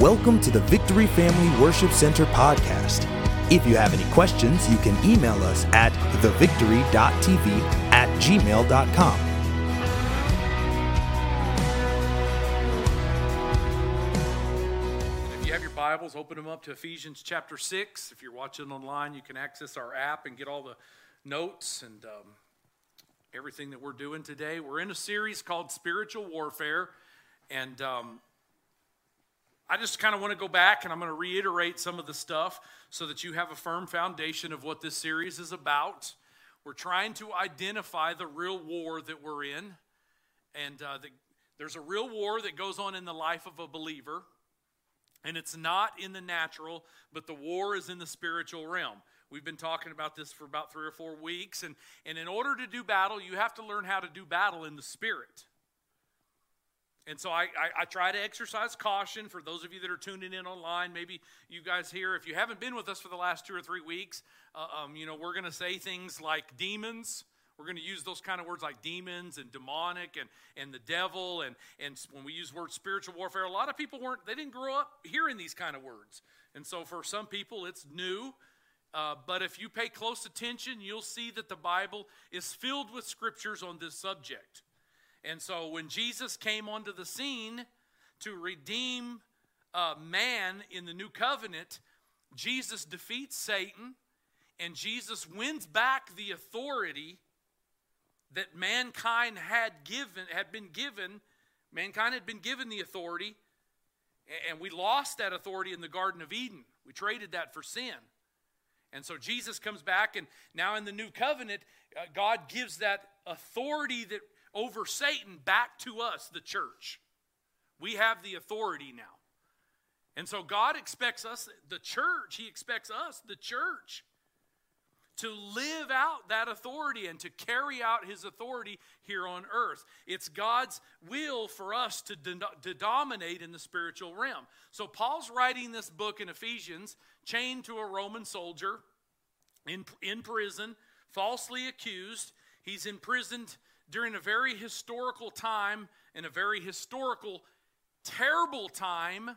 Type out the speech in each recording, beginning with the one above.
Welcome to the Victory Family Worship Center podcast. If you have any questions, you can email us at thevictory.tv at gmail.com. If you have your Bibles, open them up to Ephesians chapter 6. If you're watching online, you can access our app and get all the notes and um, everything that we're doing today. We're in a series called Spiritual Warfare. And um, I just kind of want to go back and I'm going to reiterate some of the stuff so that you have a firm foundation of what this series is about. We're trying to identify the real war that we're in. And uh, the, there's a real war that goes on in the life of a believer. And it's not in the natural, but the war is in the spiritual realm. We've been talking about this for about three or four weeks. And, and in order to do battle, you have to learn how to do battle in the spirit. And so I, I, I, try to exercise caution for those of you that are tuning in online. Maybe you guys here, if you haven't been with us for the last two or three weeks, uh, um, you know, we're going to say things like demons. We're going to use those kind of words like demons and demonic and, and the devil. And, and when we use word spiritual warfare, a lot of people weren't, they didn't grow up hearing these kind of words. And so for some people, it's new. Uh, but if you pay close attention, you'll see that the Bible is filled with scriptures on this subject. And so when Jesus came onto the scene to redeem uh, man in the new covenant, Jesus defeats Satan and Jesus wins back the authority that mankind had given had been given mankind had been given the authority and we lost that authority in the garden of eden. We traded that for sin. And so jesus comes back and now in the new covenant uh, god gives that authority that over Satan back to us, the church. We have the authority now. And so God expects us, the church, He expects us, the church, to live out that authority and to carry out His authority here on earth. It's God's will for us to, to dominate in the spiritual realm. So Paul's writing this book in Ephesians, chained to a Roman soldier in, in prison, falsely accused. He's imprisoned during a very historical time and a very historical, terrible time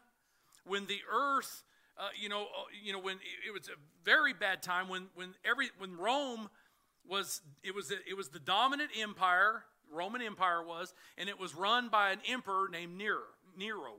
when the earth, uh, you know, uh, you know, when it, it, was a very bad time when when every when Rome was it was it was the dominant empire, Roman Empire was, and it was run by an emperor named Nero. Nero.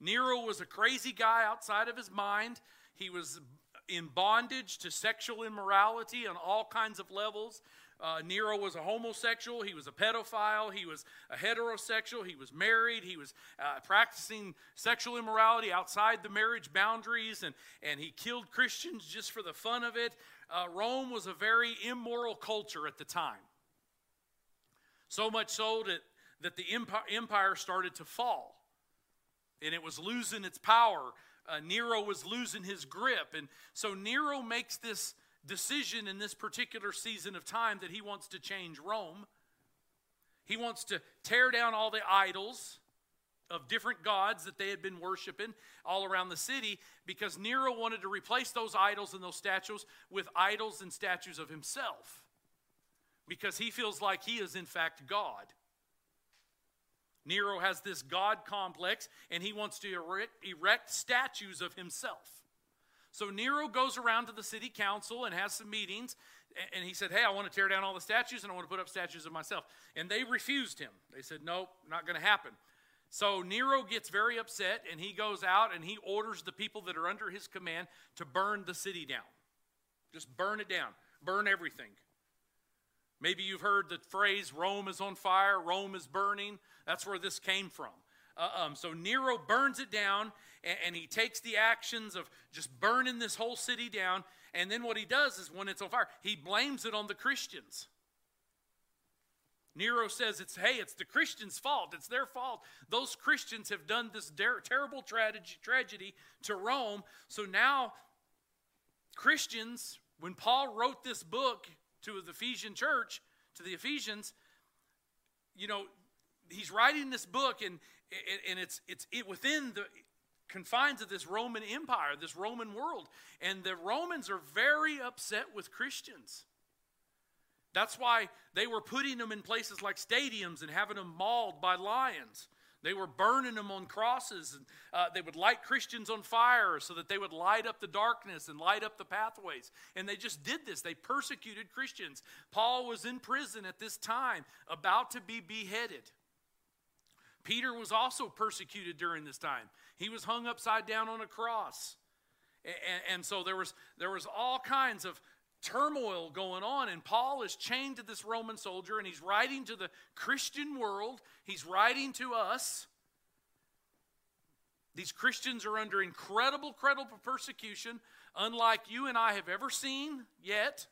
Nero was a crazy guy outside of his mind. He was in bondage to sexual immorality on all kinds of levels. Uh, Nero was a homosexual. He was a pedophile. He was a heterosexual. He was married. He was uh, practicing sexual immorality outside the marriage boundaries, and, and he killed Christians just for the fun of it. Uh, Rome was a very immoral culture at the time. So much so that, that the empire started to fall, and it was losing its power. Uh, Nero was losing his grip. And so Nero makes this decision in this particular season of time that he wants to change Rome. He wants to tear down all the idols of different gods that they had been worshiping all around the city because Nero wanted to replace those idols and those statues with idols and statues of himself because he feels like he is, in fact, God. Nero has this God complex and he wants to erect, erect statues of himself. So Nero goes around to the city council and has some meetings. And he said, Hey, I want to tear down all the statues and I want to put up statues of myself. And they refused him. They said, Nope, not going to happen. So Nero gets very upset and he goes out and he orders the people that are under his command to burn the city down. Just burn it down, burn everything. Maybe you've heard the phrase, Rome is on fire, Rome is burning. That's where this came from. Uh, um, so Nero burns it down, and, and he takes the actions of just burning this whole city down. And then what he does is, when it's on fire, he blames it on the Christians. Nero says it's, hey, it's the Christians' fault. It's their fault. Those Christians have done this der- terrible tragedy, tragedy to Rome. So now, Christians, when Paul wrote this book to the Ephesian church, to the Ephesians, you know, he's writing this book and, and it's, it's it within the confines of this Roman Empire, this Roman world. And the Romans are very upset with Christians. That's why they were putting them in places like stadiums and having them mauled by lions. They were burning them on crosses, and uh, they would light Christians on fire so that they would light up the darkness and light up the pathways. And they just did this. They persecuted Christians. Paul was in prison at this time, about to be beheaded. Peter was also persecuted during this time. He was hung upside down on a cross. And, and so there was, there was all kinds of turmoil going on, and Paul is chained to this Roman soldier, and he's writing to the Christian world, he's writing to us. These Christians are under incredible, incredible persecution, unlike you and I have ever seen yet.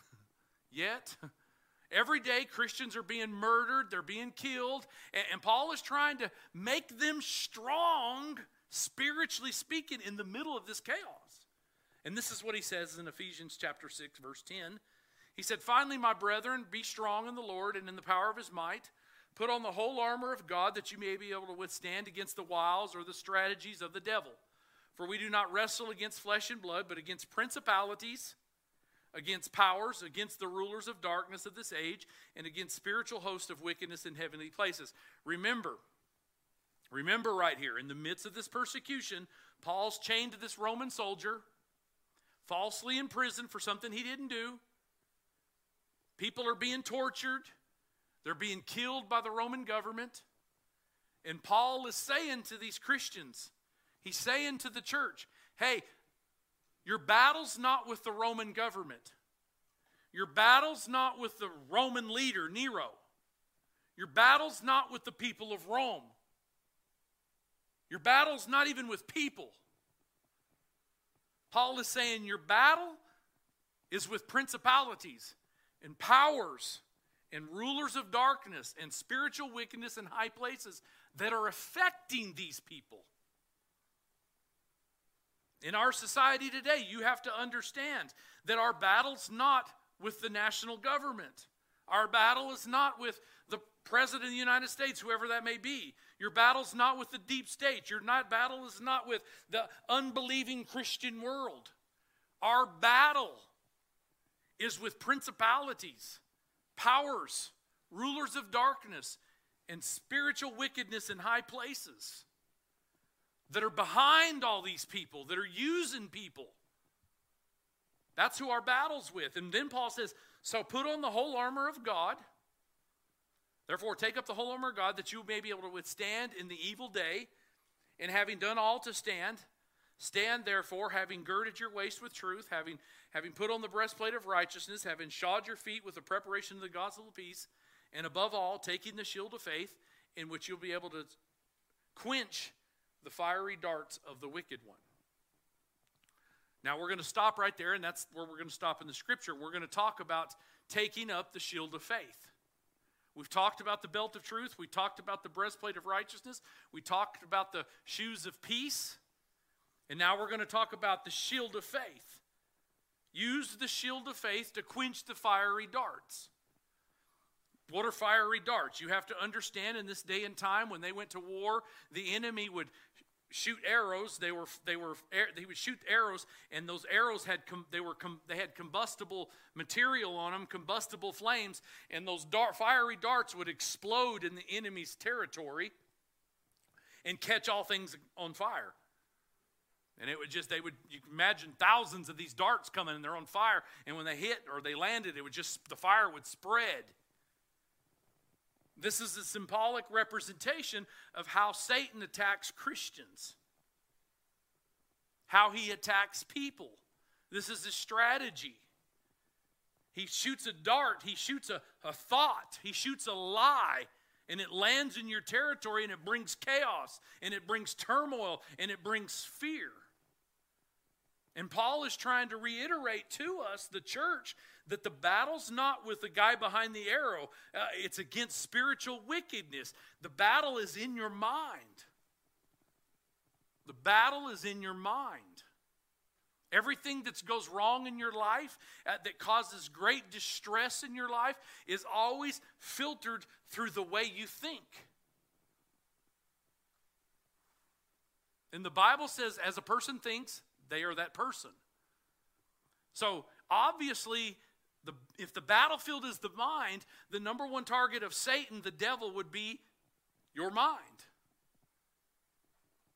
yet. Every day, Christians are being murdered, they're being killed, and, Paul is trying to make them strong, spiritually speaking, in the middle of this chaos. And this is what he says in Ephesians chapter 6 verse 10. He said, "Finally, my brethren, be strong in the Lord and in the power of his might. Put on the whole armor of God that you may be able to withstand against the wiles or the strategies of the devil. For we do not wrestle against flesh and blood, but against principalities, against powers, against the rulers of darkness of this age, and against spiritual hosts of wickedness in heavenly places." Remember, remember right here, in the midst of this persecution, Paul's chained to this Roman soldier falsely in prison for something he didn't do. People are being tortured, they're being killed by the Roman government. And Paul is saying to these Christians, he's saying to the church, hey, your battle's not with the Roman government. Your battle's not with the Roman leader, Nero. Your battle's not with the people of Rome. Your battle's not even with people. Paul is saying your battle is with principalities and powers and rulers of darkness and spiritual wickedness in high places that are affecting these people. In our society today, you have to understand that our battle's not with the national government. Our battle is not with the President of the United States, whoever that may be. Your battle's not with the deep state. Your not, battle is not with the unbelieving Christian world. Our battle is with principalities, powers, rulers of darkness, and spiritual wickedness in high places that are behind all these people, that are using people. That's who our battle's with. And then Paul says, So put on the whole armor of God Therefore, take up the whole armor of God that you may be able to withstand in the evil day. And having done all to stand, stand therefore, having girded your waist with truth, having, having put on the breastplate of righteousness, having shod your feet with the preparation of the gospel of peace, and above all, taking the shield of faith, in which you'll be able to quench the fiery darts of the wicked one. Now, we're going to stop right there, and that's where we're going to stop in the scripture. We're going to talk about taking up the shield of faith. We've talked about the belt of truth. We talked about the breastplate of righteousness. We talked about the shoes of peace. And now we're going to talk about the shield of faith. Use the shield of faith to quench the fiery darts. What are fiery darts? You have to understand in this day and time when they went to war, the enemy would shoot arrows. They were they were he would shoot arrows, and those arrows had they were they had combustible material on them, combustible flames, and those fiery darts would explode in the enemy's territory and catch all things on fire. And it would just, they would, you imagine thousands of these darts coming and they're on fire. And when they hit or they landed, it would just, the fire would spread. This is a symbolic representation of how Satan attacks Christians, how he attacks people. This is a strategy. He shoots a dart, he shoots a, a thought, he shoots a lie, and it lands in your territory and it brings chaos and it brings turmoil and it brings fear. And Paul is trying to reiterate to us, the church, that the battle's not with the guy behind the arrow, uh, it's against spiritual wickedness. The battle is in your mind. The battle is in your mind. Everything that goes wrong in your life, uh, that causes great distress in your life, is always filtered through the way you think. And the Bible says, as a person thinks, they are that person. So obviously, the, if the battlefield is the mind, the number one target of Satan, the devil, would be your mind.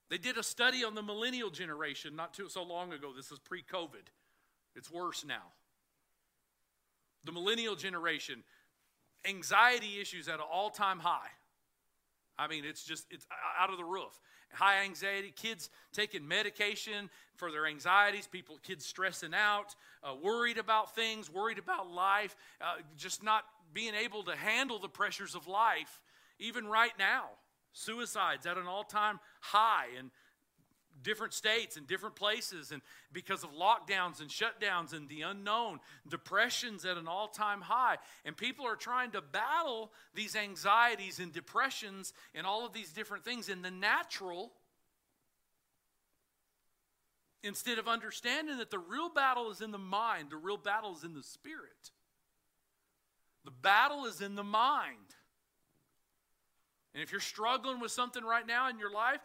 They did a study on the millennial generation not too so long ago. This is pre COVID. It's worse now. The millennial generation, anxiety issues at an all time high. I mean, it's just, it's out of the roof. High anxiety, kids taking medication for their anxieties, people, kids stressing out, uh, worried about things, worried about life, uh, just not being able to handle the pressures of life, even right now. Suicides at an all time high in different states and different places, and because of lockdowns and shutdowns and the unknown, depressions at an all time high. And people are trying to battle these anxieties and depressions and all of these different things in the natural instead of understanding that the real battle is in the mind, the real battle is in the spirit. The battle is in the mind. And if you're struggling with something right now in your life,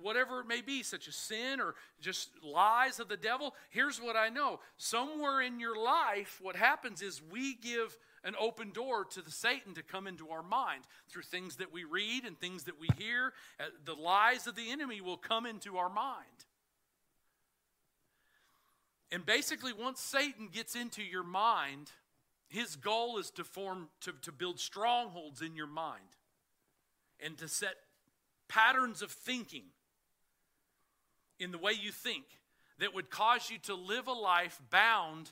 whatever it may be, such as sin or just lies of the devil, here's what I know. Somewhere in your life, what happens is we give an open door to the Satan to come into our mind through things that we read and things that we hear. Uh, the lies of the enemy will come into our mind. And basically, once Satan gets into your mind, his goal is to form to, to build strongholds in your mind and to set patterns of thinking in the way you think that would cause you to live a life bound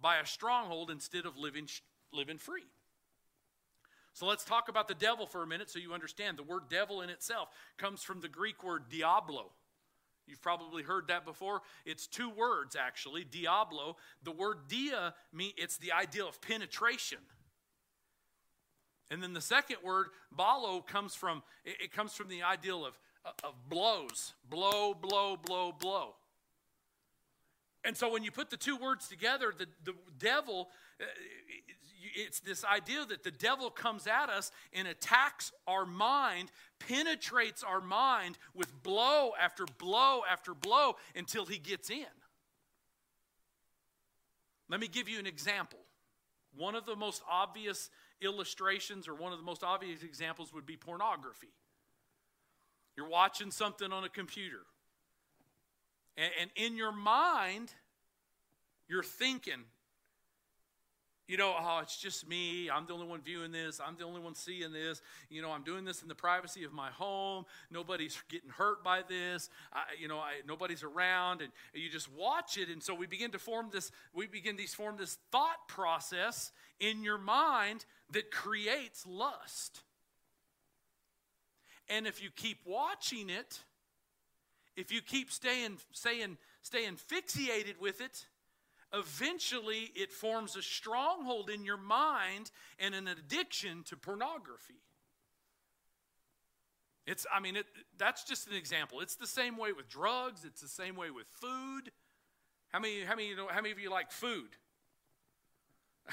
by a stronghold instead of living, living free. So let's talk about the devil for a minute so you understand. The word devil in itself comes from the Greek word diablo. You've probably heard that before. It's two words actually, diablo. The word dia mean it's the idea of penetration. And then the second word, balo, comes from it comes from the ideal of, of blows. Blow, blow, blow, blow. And so when you put the two words together, the, the devil, uh, it's this idea that the devil comes at us and attacks our mind, penetrates our mind with blow after blow after blow until he gets in. Let me give you an example. One of the most obvious illustrations or one of the most obvious examples would be pornography. You're watching something on a computer, and, and in your mind, you're thinking, you know, oh, it's just me. I'm the only one viewing this. I'm the only one seeing this. You know, I'm doing this in the privacy of my home. Nobody's getting hurt by this. I, you know, I, nobody's around, and you just watch it. And so we begin to form this. We begin to form this thought process in your mind that creates lust. And if you keep watching it, if you keep staying, staying, staying fixated with it, eventually it forms a stronghold in your mind and an addiction to pornography. It's, I mean, it, that's just an example. It's the same way with drugs. It's the same way with food. How many, how many, you know, how many of you like food?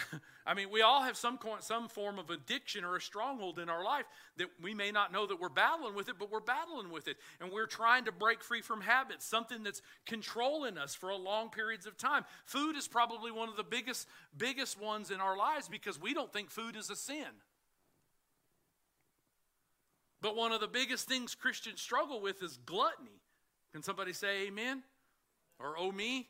I mean, we all have some, some form of addiction or a stronghold in our life that we may not know that we're battling with it, but we're battling with it. And we're trying to break free from habits, something that's controlling us for long periods of time. Food is probably one of the biggest, biggest ones in our lives because we don't think food is a sin. But one of the biggest things Christians struggle with is gluttony. Can somebody say amen? Or oh me?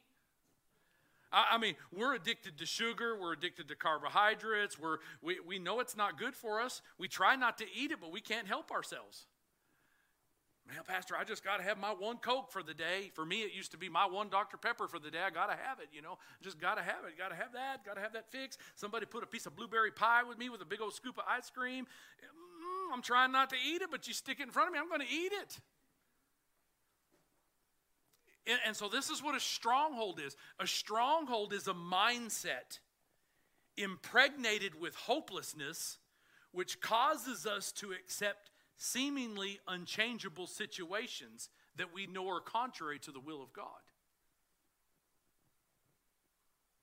I, I mean, we're addicted to sugar, we're addicted to carbohydrates, we're, we, we know it's not good for us. We try not to eat it, but we can't help ourselves. Man, Pastor, I just got to have my one Coke for the day. For me, it used to be my one Dr. Pepper for the day. I got to have it, you know. Just got to have it. Got to have that. Got to have that fix. Somebody put a piece of blueberry pie with me with a big old scoop of ice cream. Mm, I'm trying not to eat it, but you stick it in front of me, I'm going to eat it. And, and so, this is what a stronghold is a stronghold is a mindset impregnated with hopelessness, which causes us to accept seemingly unchangeable situations that we know are contrary to the will of God.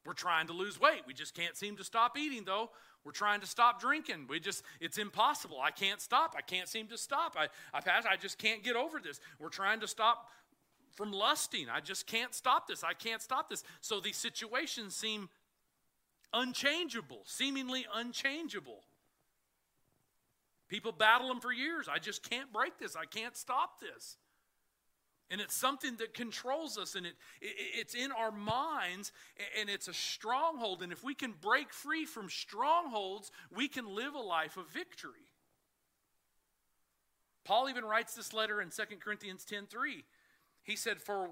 We're trying to lose weight. We just can't seem to stop eating, though. We're trying to stop drinking. We just, it's impossible. I can't stop. I can't seem to stop. I, I pass, I just can't get over this. We're trying to stop from lusting. I just can't stop this. I can't stop this. So these situations seem unchangeable, seemingly unchangeable. People battle them for years. I just can't break this. I can't stop this. And it's something that controls us, and it, it, it's in our minds, and it's a stronghold. And if we can break free from strongholds, we can live a life of victory. Paul even writes this letter in 2 Corinthians 10:3. He said, For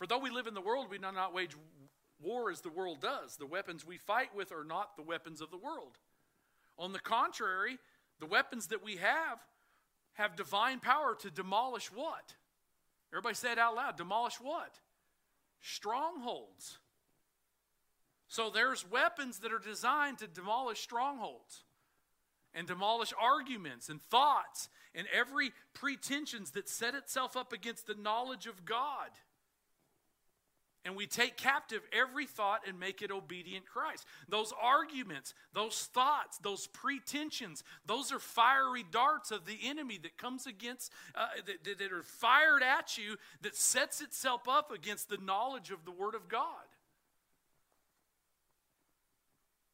for though we live in the world, we do not wage war as the world does. The weapons we fight with are not the weapons of the world. On the contrary, the weapons that we have have divine power to demolish what? Everybody say it out loud. Demolish what? Strongholds. So there's weapons that are designed to demolish strongholds and demolish arguments and thoughts and every pretensions that set itself up against the knowledge of God and we take captive every thought and make it obedient Christ. Those arguments, those thoughts, those pretensions, those are fiery darts of the enemy that comes against, uh, that, that are fired at you, that sets itself up against the knowledge of the Word of God.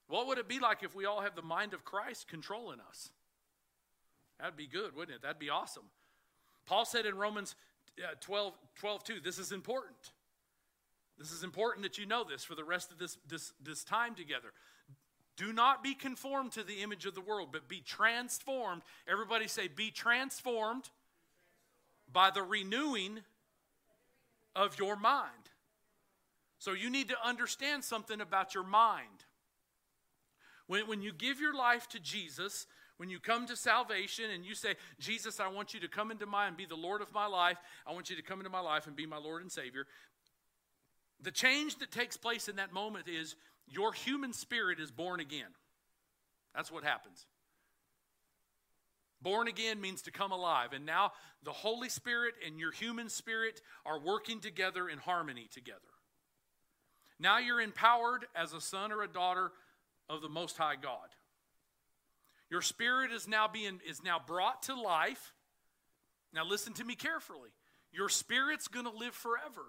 What would it be like if we all have the mind of Christ controlling us? That'd be good, wouldn't it? That'd be awesome. Paul said in Romans uh, 12, 12 2, this is important. This is important that you know this for the rest of this, this, this time together. Do not be conformed to the image of the world, but be transformed. Everybody say, be transformed by the renewing of your mind. So you need to understand something about your mind. When, when you give your life to Jesus, when you come to salvation and you say, Jesus, I want you to come into my and be the Lord of my life, I want you to come into my life and be my Lord and Savior, the change that takes place in that moment is your human spirit is born again. That's what happens. Born again means to come alive. And now the Holy Spirit and your human spirit are working together in harmony together. Now you're empowered as a son or a daughter of the Most High God. Your spirit is now being is now brought to life. Now listen to me carefully. Your spirit's going to live forever.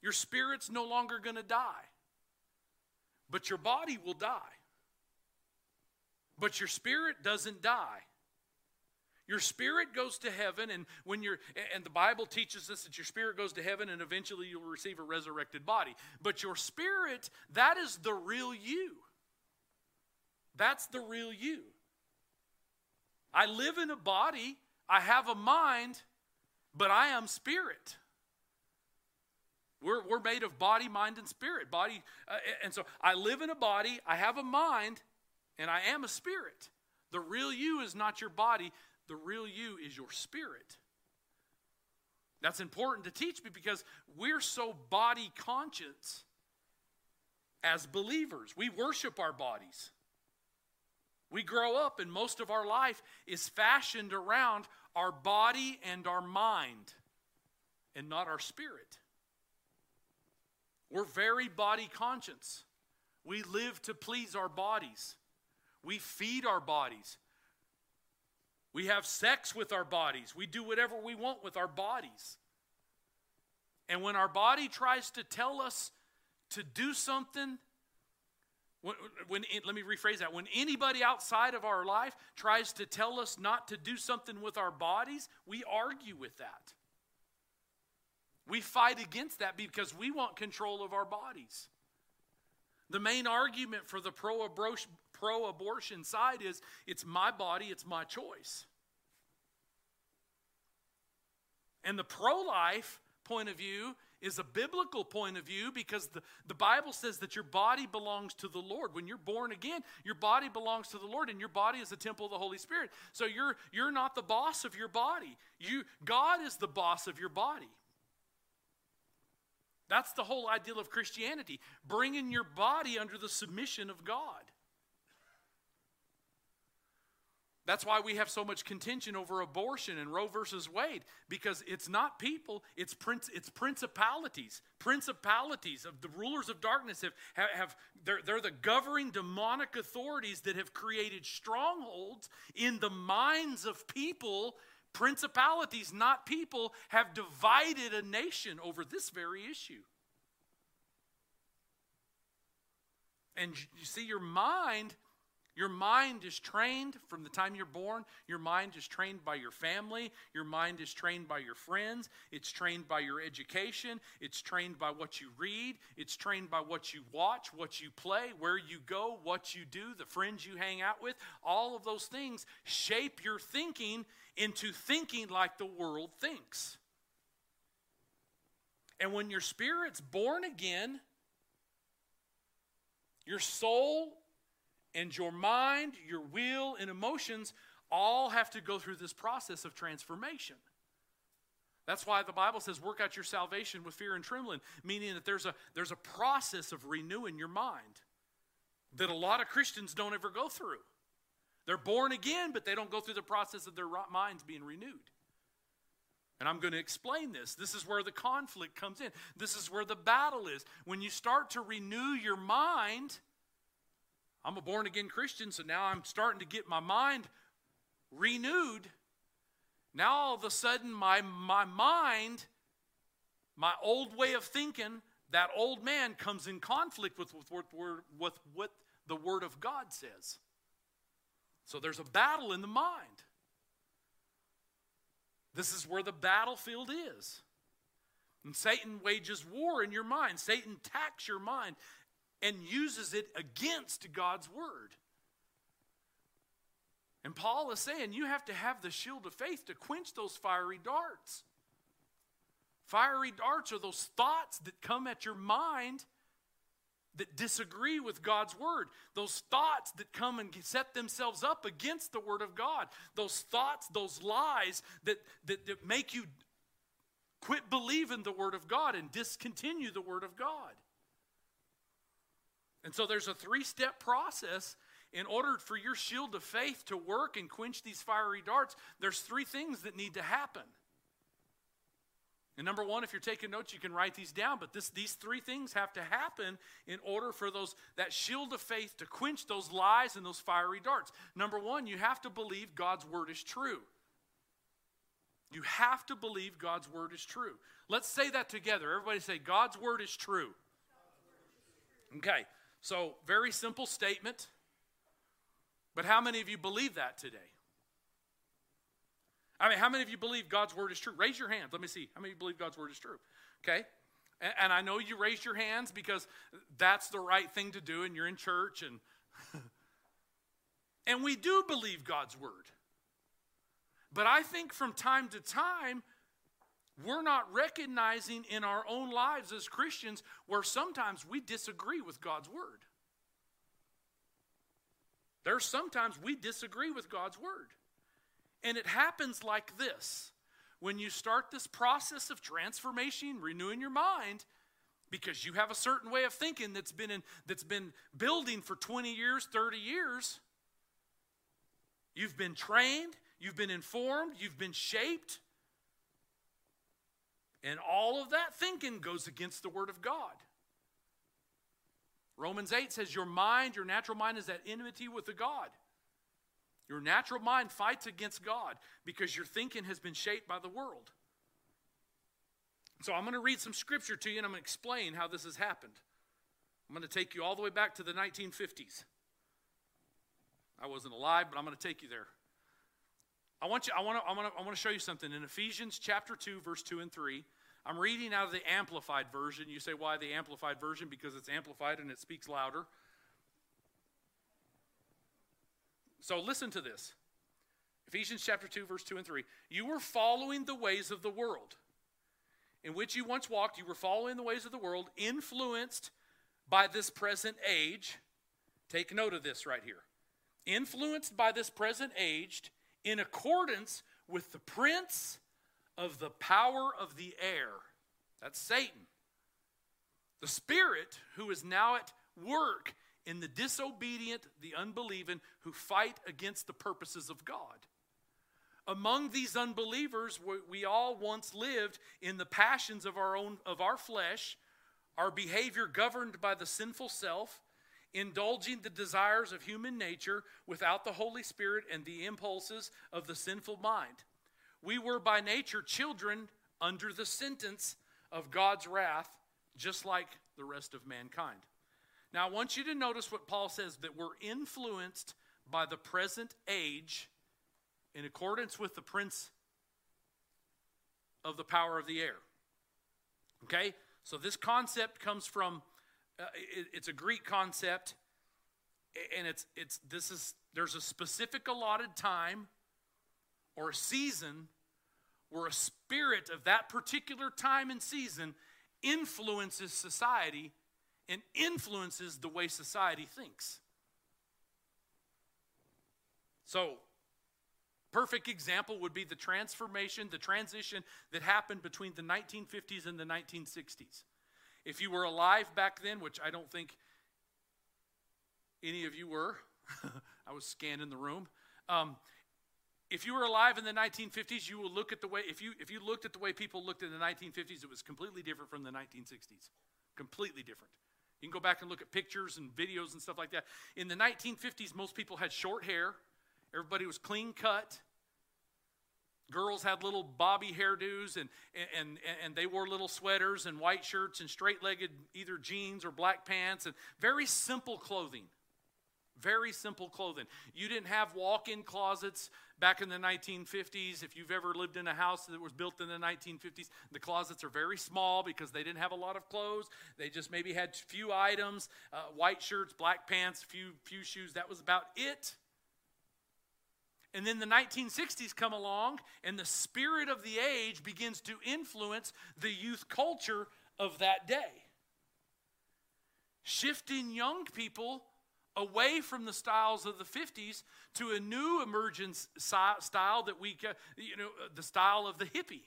Your spirit's no longer going to die, but your body will die. But your spirit doesn't die. Your spirit goes to heaven, and when you're, and the Bible teaches us that your spirit goes to heaven, and eventually you'll receive a resurrected body. But your spirit, that is the real you. That's the real you. I live in a body, I have a mind, but I am spirit. We're, we're made of body, mind, and spirit. Body, uh, and so I live in a body, I have a mind, and I am a spirit. The real you is not your body, the real you is your spirit. That's important to teach me because we're so body conscious as believers. We worship our bodies. We grow up, and most of our life is fashioned around our body and our mind, and not our spirit. We're very body conscious. We live to please our bodies. We feed our bodies. We have sex with our bodies. We do whatever we want with our bodies. And when our body tries to tell us to do something, when, when, let me rephrase that. When anybody outside of our life tries to tell us not to do something with our bodies, we argue with that. We fight against that because we want control of our bodies. The main argument for the pro abortion side is it's my body, it's my choice. And the pro life point of view is a biblical point of view because the, the Bible says that your body belongs to the Lord. When you're born again, your body belongs to the Lord, and your body is the temple of the Holy Spirit. So you're, you're not the boss of your body. You, God is the boss of your body. That's the whole ideal of Christianity, bringing your body under the submission of God. That's why we have so much contention over abortion and Roe versus Wade, because it's not people, it's, prince, it's principalities. Principalities of the rulers of darkness have, have, have they're, they're the governing demonic authorities that have created strongholds in the minds of people Principalities, not people, have divided a nation over this very issue. And you see, your mind, Your mind is trained from the time you're born. Your mind is trained by your family. Your mind is trained by your friends. It's trained by your education. It's trained by what you read. It's trained by what you watch, what you play, where you go, what you do, the friends you hang out with. All of those things shape your thinking into thinking like the world thinks. And when your spirit's born again, your soul and your mind, your will, and emotions all have to go through this process of transformation. That's why the Bible says, work out your salvation with fear and trembling, meaning that there's a, there's a process of renewing your mind that a lot of Christians don't ever go through. They're born again, but they don't go through the process of their minds being renewed. And I'm going to explain this. This is where the conflict comes in. This is where the battle is. When you start to renew your mind, I'm a born again Christian, so now I'm starting to get my mind renewed. Now all of a sudden, my, my mind, my old way of thinking, that old man comes in conflict with, with, with, with what the Word of God says. So there's a battle in the mind. This is where the battlefield is. And Satan wages war in your mind. Satan attacks your mind and uses it against God's word. And Paul is saying you have to have the shield of faith to quench those fiery darts. Fiery darts are those thoughts that come at your mind that disagree with God's word. Those thoughts that come and set themselves up against the word of God. Those thoughts, those lies that, that, that make you quit believing the word of God and discontinue the word of God. And so there's a three step process in order for your shield of faith to work and quench these fiery darts. There's three things that need to happen. And number one, if you're taking notes, you can write these down. But this, these three things have to happen in order for those that shield of faith to quench those lies and those fiery darts. Number one, you have to believe God's word is true. You have to believe God's word is true. Let's say that together. Everybody say, God's word is true. Okay, so very simple statement. But how many of you believe that today? I mean, how many of you believe God's word is true? Raise your hands. Let me see. How many of you believe God's word is true? Okay? And, and I know you raised your hands because that's the right thing to do and you're in church and and we do believe God's word. But I think from time to time, we're not recognizing in our own lives as Christians where sometimes we disagree with God's word. There's sometimes we disagree with God's word. And it happens like this when you start this process of transformation, renewing your mind, because you have a certain way of thinking that's been, in, that's been building for 20 years, 30 years. You've been trained, you've been informed, you've been shaped. And all of that thinking goes against the Word of God. Romans 8 says, Your mind, your natural mind, is at enmity with the God. Your natural mind fights against God because your thinking has been shaped by the world. So I'm going to read some scripture to you and I'm going to explain how this has happened. I'm going to take you all the way back to the 1950s. I wasn't alive, but I'm going to take you there. I want you I want to I want to I want to show you something in Ephesians chapter 2 verse 2 and 3. I'm reading out of the amplified version. You say why the amplified version because it's amplified and it speaks louder. So listen to this. Ephesians chapter 2 verse 2 and 3. You were following the ways of the world in which you once walked. You were following the ways of the world influenced by this present age. Take note of this right here. Influenced by this present age in accordance with the prince of the power of the air. That's Satan. The spirit who is now at work in the disobedient, the unbelieving, who fight against the purposes of God. Among these unbelievers, we all once lived in the passions of our own of our flesh, our behavior governed by the sinful self, indulging the desires of human nature without the Holy Spirit and the impulses of the sinful mind. We were by nature children under the sentence of God's wrath, just like the rest of mankind. Now, I want you to notice what Paul says that we're influenced by the present age in accordance with the prince of the power of the air. Okay? So this concept comes from uh, it, it's a Greek concept and it's it's this is there's a specific allotted time or a season where a spirit of that particular time and season influences society and influences the way society thinks. So, perfect example would be the transformation, the transition that happened between the 1950s and the 1960s. If you were alive back then, which I don't think any of you were, I was scanning the room. Um, if you were alive in the 1950s, you will look at the way, if you, if you looked at the way people looked in the 1950s, it was completely different from the 1960s. Completely different. You can go back and look at pictures and videos and stuff like that. In the 1950s, most people had short hair, everybody was clean cut. Girls had little bobby hairdos and, and, and they wore little sweaters and white shirts and straight legged either jeans or black pants and very simple clothing. Very simple clothing. You didn't have walk in closets back in the 1950s. If you've ever lived in a house that was built in the 1950s, the closets are very small because they didn't have a lot of clothes. They just maybe had few items uh, white shirts, black pants, few, few shoes. That was about it. And then the 1960s come along, and the spirit of the age begins to influence the youth culture of that day. Shifting young people away from the styles of the 50s to a new emergence style that we, you know, uh, the style of the hippie.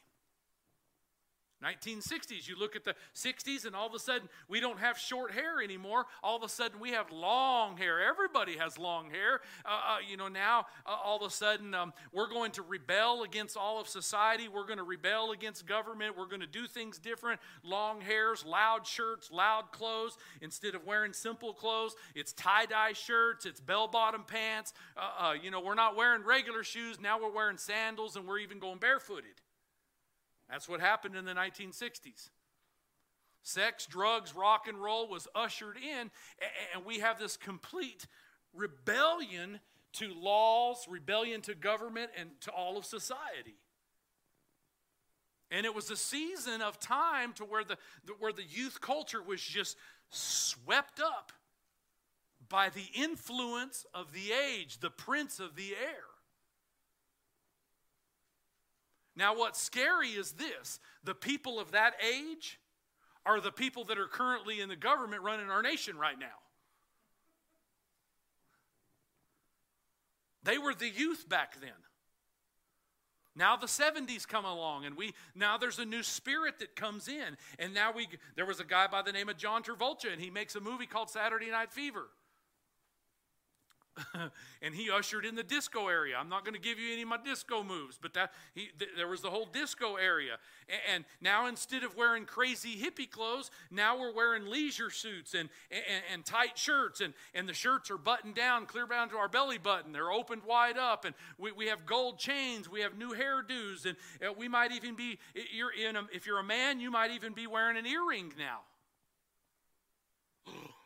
1960s, you look at the 60s, and all of a sudden we don't have short hair anymore. All of a sudden we have long hair. Everybody has long hair. Uh, uh, you know, now uh, all of a sudden um, we're going to rebel against all of society. We're going to rebel against government. We're going to do things different. Long hairs, loud shirts, loud clothes. Instead of wearing simple clothes, it's tie dye shirts, it's bell bottom pants. Uh, uh, you know, we're not wearing regular shoes. Now we're wearing sandals, and we're even going barefooted. That's what happened in the 1960s. Sex, drugs, rock and roll was ushered in, and we have this complete rebellion to laws, rebellion to government, and to all of society. And it was a season of time to where the, where the youth culture was just swept up by the influence of the age, the prince of the air. Now, what's scary is this the people of that age are the people that are currently in the government running our nation right now. They were the youth back then. Now the 70s come along and we now there's a new spirit that comes in and now we there was a guy by the name of John Travolta and he makes a movie called Saturday Night Fever. and he ushered in the disco area. I'm not going to give you any of my disco moves, but that he, th- there was the whole disco area. And, and, now instead of wearing crazy hippie clothes, now we're wearing leisure suits and, and, and, tight shirts, and, and the shirts are buttoned down, clear down to our belly button. They're opened wide up, and we, we have gold chains, we have new hairdos, and uh, we might even be, you're in a, if you're a man, you might even be wearing an earring now.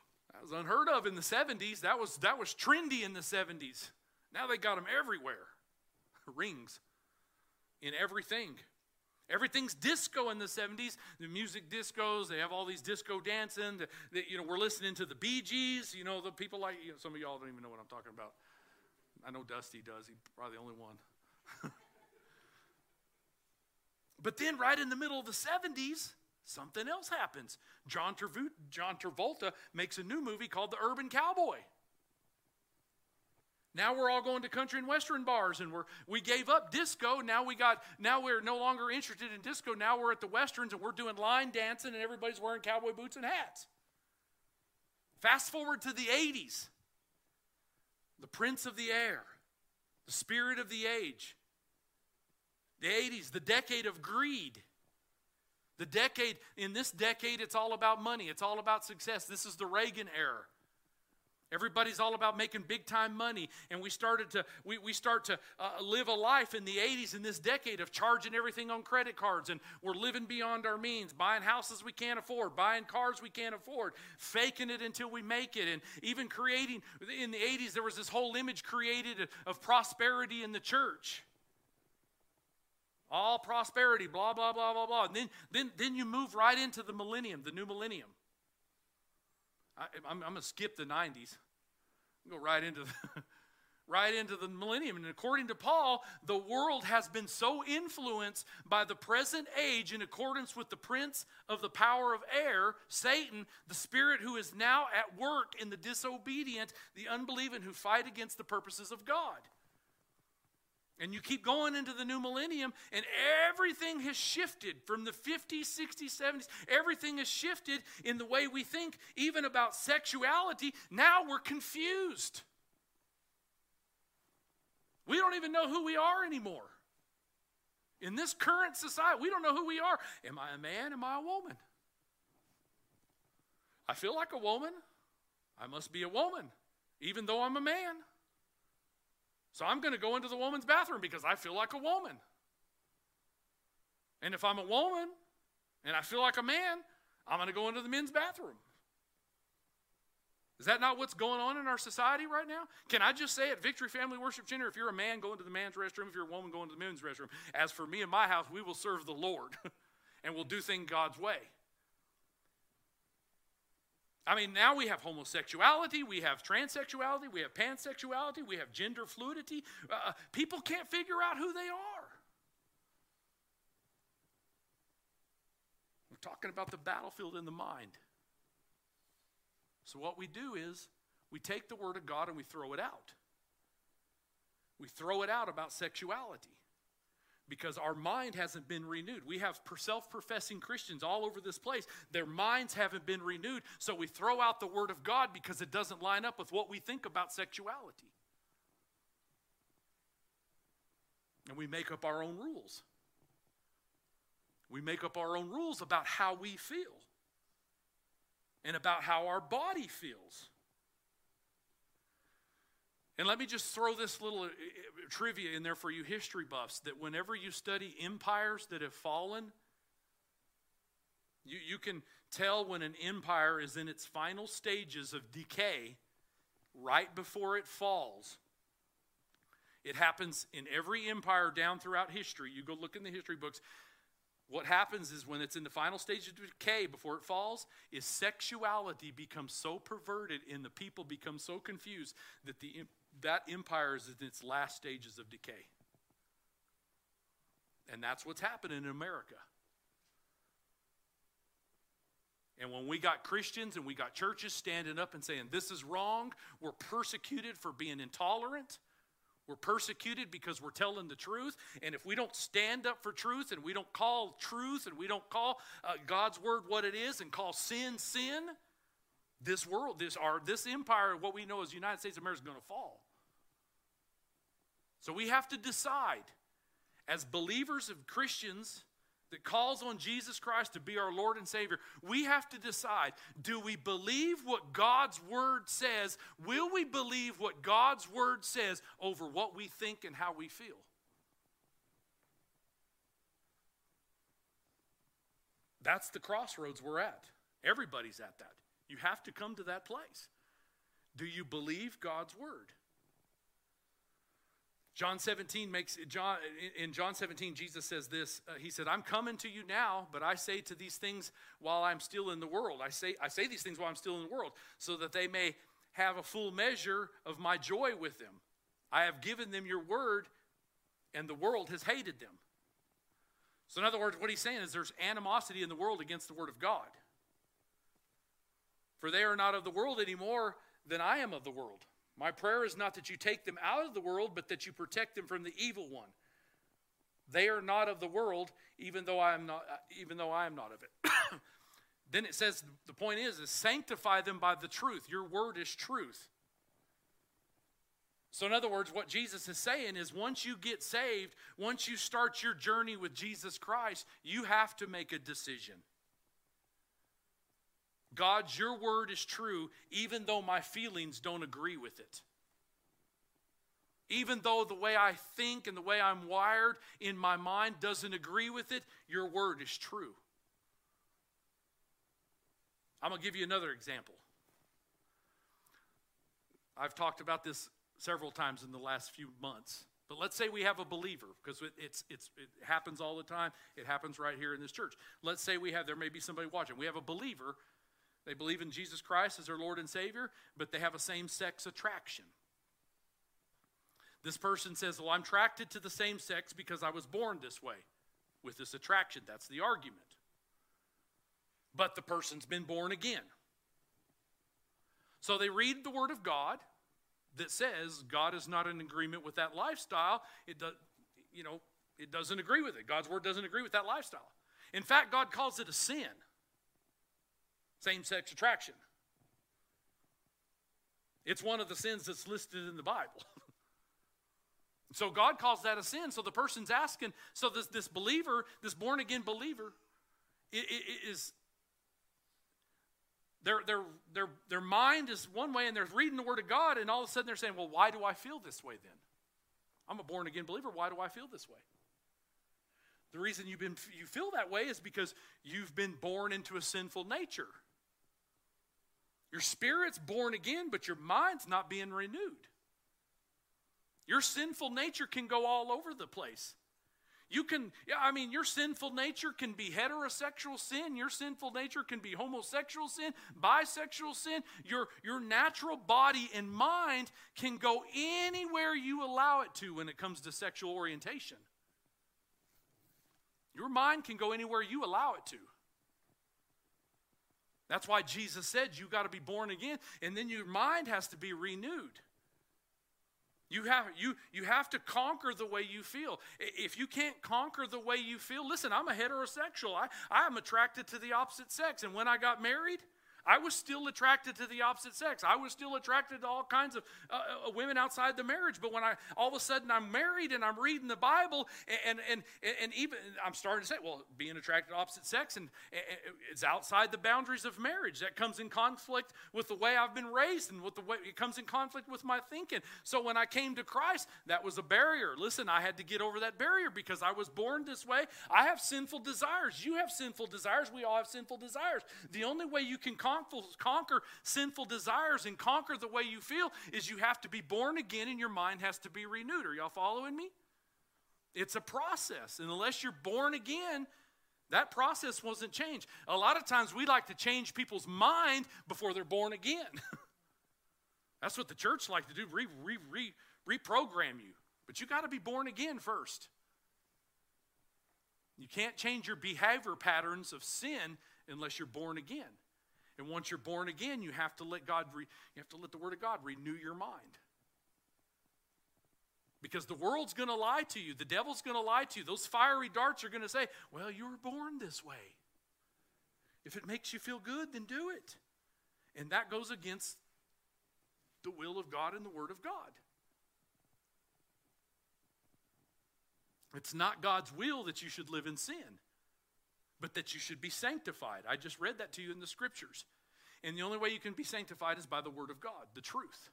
was unheard of in the 70s. That was, that was trendy in the 70s. Now they got them everywhere. Rings in everything. Everything's disco in the 70s. The music discos, they have all these disco dancing. The, the, you know, we're listening to the Bee Gees. You know, the people like, you know, some of y'all don't even know what I'm talking about. I know Dusty does. He's probably the only one. but then, right in the middle of the 70s, something else happens. John, Travolta, John Travolta makes a new movie called The Urban Cowboy. Now we're all going to country and western bars and we're we gave up disco. Now we got now we're no longer interested in disco. Now we're at the westerns and we're doing line dancing and everybody's wearing cowboy boots and hats. Fast forward to the 80s. The prince of the air, the spirit of the age. The 80s, the decade of greed. The decade, in this decade, it's all about money, it's all about success. This is the Reagan era. Everybody's all about making big time money, and we started to we, we start to uh, live a life in the 80s in this decade of charging everything on credit cards, and we're living beyond our means, buying houses we can't afford, buying cars we can't afford, faking it until we make it, and even creating in the 80s there was this whole image created of prosperity in the church. All prosperity, blah blah blah blah blah. And then then then you move right into the millennium, the new millennium. I, am going to skip the 90s. Go right into the, right into the millennium. And according to Paul, the world has been so influenced by the present age in accordance with the prince of the power of air, Satan, the spirit who is now at work in the disobedient, the unbelieving who fight against the purposes of God. And you keep going into the new millennium, and everything has shifted from the 50s, 60s, 70s. Everything has shifted in the way we think, even about sexuality. Now we're confused. We don't even know who we are anymore. In this current society, we don't know who we are. Am I a man? Am I a woman? I feel like a woman. I must be a woman, even though I'm a man. So I'm going to go into the woman's bathroom because I feel like a woman. And if I'm a woman and I feel like a man, I'm going to go into the men's bathroom. Is that not what's going on in our society right now? Can I just say at Victory Family Worship Center, if you're a man, go into the man's restroom. If you're a woman, go into the men's restroom. As for me and my house, we will serve the Lord and we'll do things God's way. I mean, now we have homosexuality, we have transsexuality, we have pansexuality, we have gender fluidity. Uh, uh, people can't figure out who they are. We're talking about the battlefield in the mind. So, what we do is we take the Word of God and we throw it out. We throw it out about sexuality because our mind hasn't been renewed. We have self professing Christians all over this place. Their minds haven't been renewed. So we throw out the Word of God because it doesn't line up with what we think about sexuality. And we make up our own rules. We make up our own rules about how we feel and about how our body feels. And let me just throw this little uh, uh, trivia in there for you history buffs that whenever you study empires that have fallen, you, you can tell when an empire is in its final stages of decay right before it falls. It happens in every empire down throughout history. You go look in the history books. What happens is when it's in the final stage of decay before it falls, is sexuality becomes so perverted and the people become so confused that the that empire is in its last stages of decay. And that's what's happening in America. And when we got Christians and we got churches standing up and saying, this is wrong, we're persecuted for being intolerant. We're persecuted because we're telling the truth. And if we don't stand up for truth and we don't call truth and we don't call uh, God's word what it is and call sin sin, this world, this, our, this empire, what we know as United States of America, is going to fall. So we have to decide as believers of Christians that calls on Jesus Christ to be our Lord and Savior, we have to decide do we believe what God's Word says? Will we believe what God's Word says over what we think and how we feel? That's the crossroads we're at. Everybody's at that. You have to come to that place. Do you believe God's Word? John 17 makes John in John 17 Jesus says this uh, he said I'm coming to you now but I say to these things while I'm still in the world. I say I say these things while I'm still in the world so that they may have a full measure of my joy with them. I have given them your word and the world has hated them. So in other words what he's saying is there's animosity in the world against the word of God. For they are not of the world anymore than I am of the world my prayer is not that you take them out of the world, but that you protect them from the evil one. They are not of the world, even though I am not, uh, even though I am not of it. then it says the point is, is sanctify them by the truth. Your word is truth. So, in other words, what Jesus is saying is once you get saved, once you start your journey with Jesus Christ, you have to make a decision. God, your word is true, even though my feelings don't agree with it. Even though the way I think and the way I'm wired in my mind doesn't agree with it, your word is true. I'm going to give you another example. I've talked about this several times in the last few months. But let's say we have a believer, because it, it's, it's, it happens all the time. It happens right here in this church. Let's say we have, there may be somebody watching. We have a believer. They believe in Jesus Christ as their Lord and Savior, but they have a same sex attraction. This person says, Well, I'm attracted to the same sex because I was born this way with this attraction. That's the argument. But the person's been born again. So they read the Word of God that says God is not in agreement with that lifestyle. It does, you know, it doesn't agree with it. God's Word doesn't agree with that lifestyle. In fact, God calls it a sin same sex attraction. It's one of the sins that's listed in the Bible. so God calls that a sin. So the person's asking, so this, this believer, this born again believer, is their, their, their, their mind is one way and they're reading the Word of God, and all of a sudden they're saying, Well, why do I feel this way then? I'm a born again believer. Why do I feel this way? The reason you've been, you feel that way is because you've been born into a sinful nature. Your spirit's born again, but your mind's not being renewed. Your sinful nature can go all over the place. You can, yeah, I mean, your sinful nature can be heterosexual sin. Your sinful nature can be homosexual sin, bisexual sin. Your, your natural body and mind can go anywhere you allow it to when it comes to sexual orientation. Your mind can go anywhere you allow it to. That's why Jesus said you got to be born again, and then your mind has to be renewed. You have, you, you have to conquer the way you feel. If you can't conquer the way you feel, listen, I'm a heterosexual. I, I'm attracted to the opposite sex. And when I got married, I was still attracted to the opposite sex. I was still attracted to all kinds of uh, uh, women outside the marriage. But when I all of a sudden I'm married and I'm reading the Bible, and and and, even I'm starting to say, well, being attracted to opposite sex and, and it's outside the boundaries of marriage. That comes in conflict with the way I've been raised and with the way it comes in conflict with my thinking. So when I came to Christ, that was a barrier. Listen, I had to get over that barrier because I was born this way. I have sinful desires. You have sinful desires. We all have sinful desires. The only way you can conquer sinful desires and conquer the way you feel is you have to be born again and your mind has to be renewed. Are y'all following me? It's a process. And unless you're born again, that process wasn't changed. A lot of times we like to change people's mind before they're born again. That's what the church like to do, re, re, re, reprogram you. But you got to be born again first. You can't change your behavior patterns of sin unless you're born again. And once you're born again, you have to let God, re, you have to let the Word of God renew your mind. Because the world's going to lie to you, the devil's going to lie to you. Those fiery darts are going to say, Well, you were born this way. If it makes you feel good, then do it. And that goes against the will of God and the Word of God. It's not God's will that you should live in sin but that you should be sanctified. I just read that to you in the scriptures. And the only way you can be sanctified is by the word of God, the truth.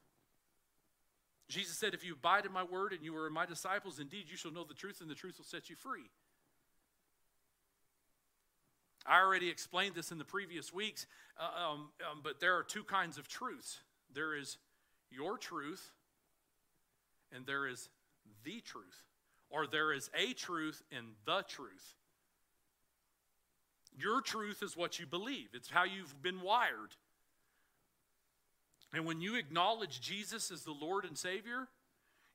Jesus said, If you abide in my word and you are my disciples, indeed you shall know the truth, and the truth will set you free. I already explained this in the previous weeks, uh, um, um, but there are two kinds of truths there is your truth, and there is the truth, or there is a truth and the truth. Your truth is what you believe, it's how you've been wired. And when you acknowledge Jesus as the Lord and Savior,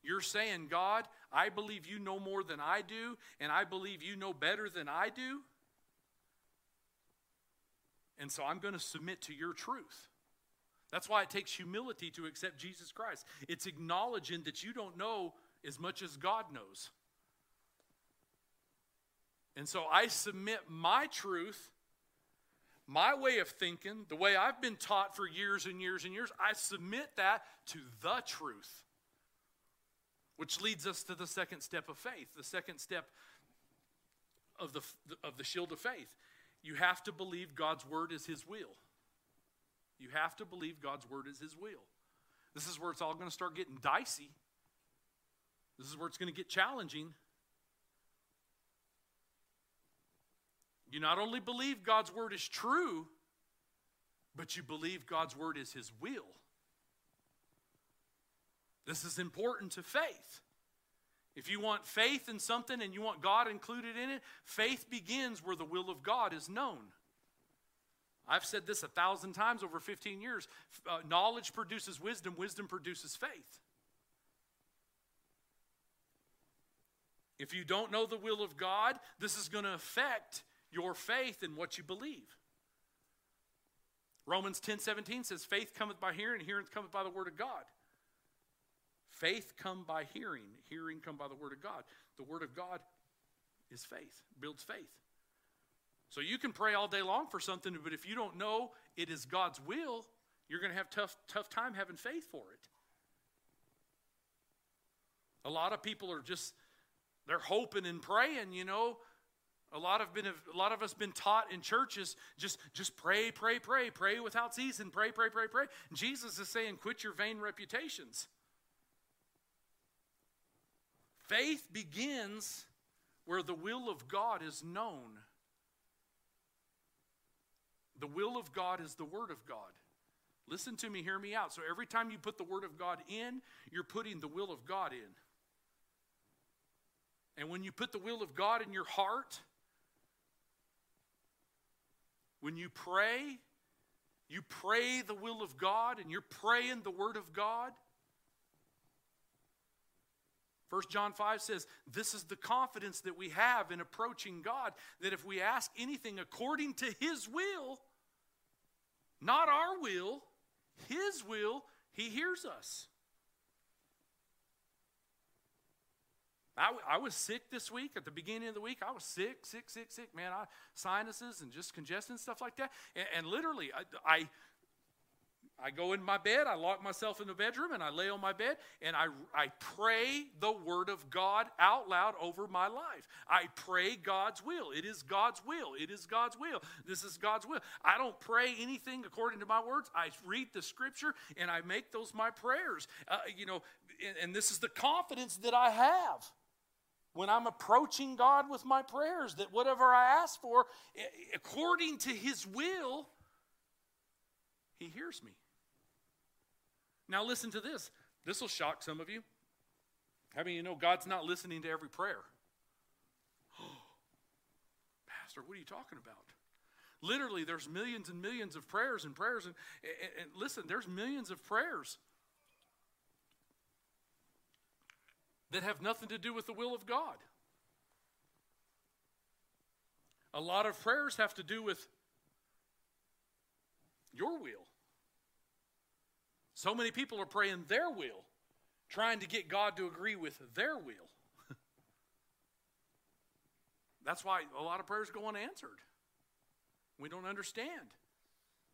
you're saying, God, I believe you know more than I do, and I believe you know better than I do. And so I'm going to submit to your truth. That's why it takes humility to accept Jesus Christ. It's acknowledging that you don't know as much as God knows. And so I submit my truth, my way of thinking, the way I've been taught for years and years and years, I submit that to the truth. Which leads us to the second step of faith, the second step of the, of the shield of faith. You have to believe God's word is his will. You have to believe God's word is his will. This is where it's all going to start getting dicey. This is where it's going to get challenging. You not only believe God's word is true, but you believe God's word is his will. This is important to faith. If you want faith in something and you want God included in it, faith begins where the will of God is known. I've said this a thousand times over 15 years. Uh, knowledge produces wisdom, wisdom produces faith. If you don't know the will of God, this is going to affect your faith in what you believe. Romans 10 17 says, Faith cometh by hearing, hearing cometh by the word of God. Faith come by hearing, hearing come by the word of God. The word of God is faith, builds faith. So you can pray all day long for something, but if you don't know it is God's will, you're going to have tough tough time having faith for it. A lot of people are just they're hoping and praying, you know. A lot of been a lot of us been taught in churches just just pray, pray, pray, pray without ceasing, pray, pray, pray, pray. Jesus is saying, quit your vain repetitions. Faith begins where the will of God is known. The will of God is the Word of God. Listen to me, hear me out. So every time you put the Word of God in, you're putting the will of God in. And when you put the will of God in your heart, when you pray, you pray the will of God and you're praying the Word of God. 1 John 5 says, This is the confidence that we have in approaching God, that if we ask anything according to His will, not our will, His will, He hears us. I, I was sick this week at the beginning of the week. I was sick, sick, sick, sick. Man, I, sinuses and just congestion stuff like that. And, and literally, I, I I go in my bed, I lock myself in the bedroom, and I lay on my bed, and I, I pray the Word of God out loud over my life. I pray God's will. It is God's will. It is God's will. This is God's will. I don't pray anything according to my words. I read the Scripture, and I make those my prayers. Uh, you know, and, and this is the confidence that I have when I'm approaching God with my prayers that whatever I ask for, according to His will, He hears me. Now, listen to this. This will shock some of you. I many you know God's not listening to every prayer? Pastor, what are you talking about? Literally, there's millions and millions of prayers and prayers. And, and, and listen, there's millions of prayers that have nothing to do with the will of God. A lot of prayers have to do with your will. So many people are praying their will, trying to get God to agree with their will. That's why a lot of prayers go unanswered. We don't understand.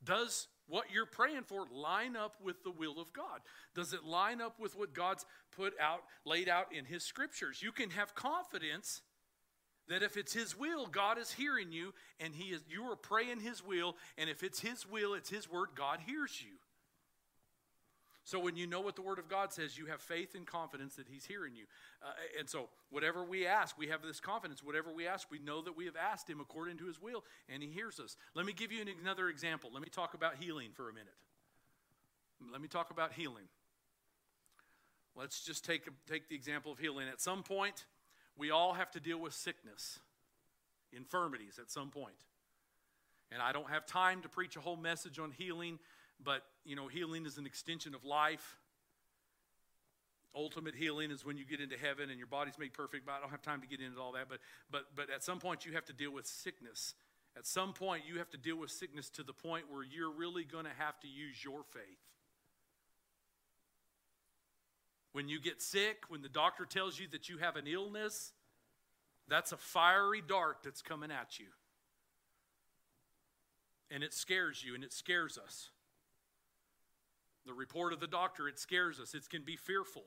Does what you're praying for line up with the will of God? Does it line up with what God's put out, laid out in His scriptures? You can have confidence that if it's His will, God is hearing you, and He is you are praying His will, and if it's His will, it's His word, God hears you. So when you know what the Word of God says, you have faith and confidence that He's hearing you. Uh, and so whatever we ask, we have this confidence. Whatever we ask, we know that we have asked Him according to His will, and He hears us. Let me give you another example. Let me talk about healing for a minute. Let me talk about healing. Let's just take, take the example of healing. At some point, we all have to deal with sickness, infirmities at some point. And I don't have time to preach a whole message on healing but, you know, healing is an extension of life. Ultimate healing is when you get into heaven and your body's made perfect. But I don't have time to get into all that. But, but, but at some point, you have to deal with sickness. At some point, you have to deal with sickness to the point where you're really going to have to use your faith. When you get sick, when the doctor tells you that you have an illness, that's a fiery dart that's coming at you. And it scares you and it scares us. The report of the doctor, it scares us. It can be fearful.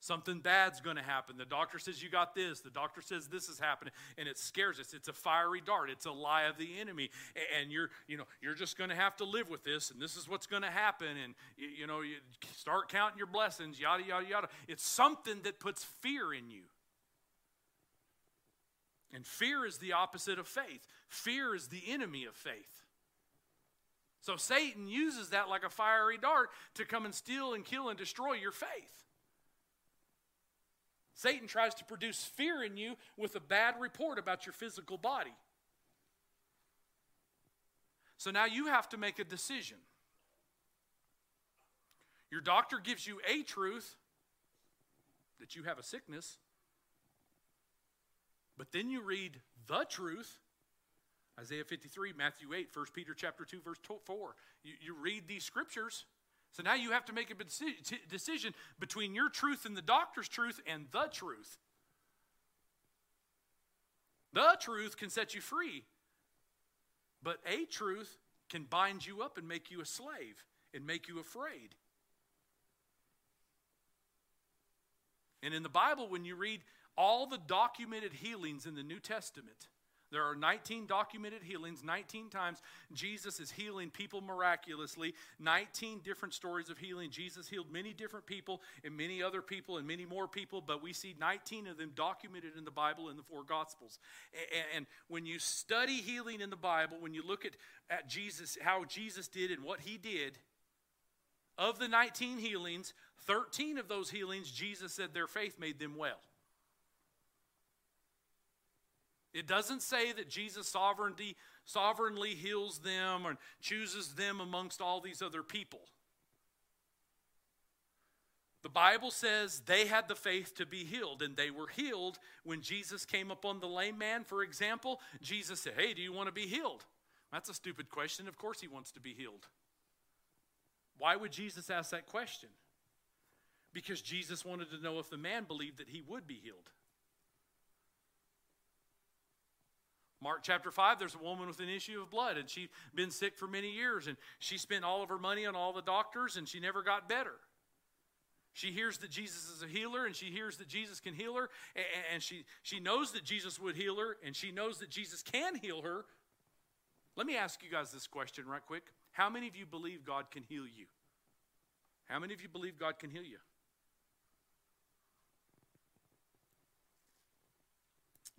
Something bad's going to happen. The doctor says you got this. The doctor says this is happening, and it scares us. It's a fiery dart. It's a lie of the enemy, and you're, you know, you're just going to have to live with this, and this is what's going to happen. And you, you know, you start counting your blessings. Yada yada yada. It's something that puts fear in you. And fear is the opposite of faith. Fear is the enemy of faith. So Satan uses that like a fiery dart to come and steal and kill and destroy your faith. Satan tries to produce fear in you with a bad report about your physical body. So now you have to make a decision. Your doctor gives you a truth that you have a sickness, but then you read the truth Isaiah 53, Matthew 8, 1 Peter chapter 2, verse 4. You, you read these scriptures so now you have to make a decision between your truth and the doctor's truth and the truth. The truth can set you free, but a truth can bind you up and make you a slave and make you afraid. And in the Bible, when you read all the documented healings in the New Testament, there are 19 documented healings. 19 times Jesus is healing people miraculously. 19 different stories of healing. Jesus healed many different people and many other people and many more people, but we see 19 of them documented in the Bible in the four Gospels. And when you study healing in the Bible, when you look at, at Jesus, how Jesus did and what he did, of the 19 healings, 13 of those healings, Jesus said their faith made them well. It doesn't say that Jesus sovereignty, sovereignly heals them or chooses them amongst all these other people. The Bible says they had the faith to be healed, and they were healed when Jesus came upon the lame man, for example. Jesus said, Hey, do you want to be healed? That's a stupid question. Of course, he wants to be healed. Why would Jesus ask that question? Because Jesus wanted to know if the man believed that he would be healed. Mark chapter 5, there's a woman with an issue of blood, and she'd been sick for many years, and she spent all of her money on all the doctors, and she never got better. She hears that Jesus is a healer, and she hears that Jesus can heal her, and she, she knows that Jesus would heal her, and she knows that Jesus can heal her. Let me ask you guys this question right quick. How many of you believe God can heal you? How many of you believe God can heal you?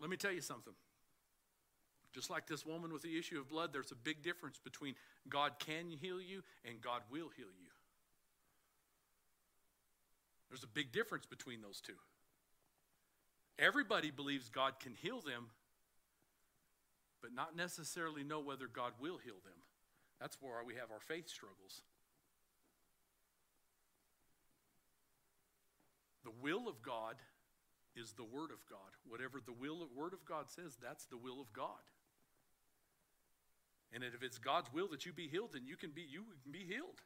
Let me tell you something. Just like this woman with the issue of blood, there's a big difference between God can heal you and God will heal you. There's a big difference between those two. Everybody believes God can heal them, but not necessarily know whether God will heal them. That's where we have our faith struggles. The will of God is the Word of God. Whatever the will, Word of God says, that's the will of God. And if it's God's will that you be healed, then you can be you can be healed.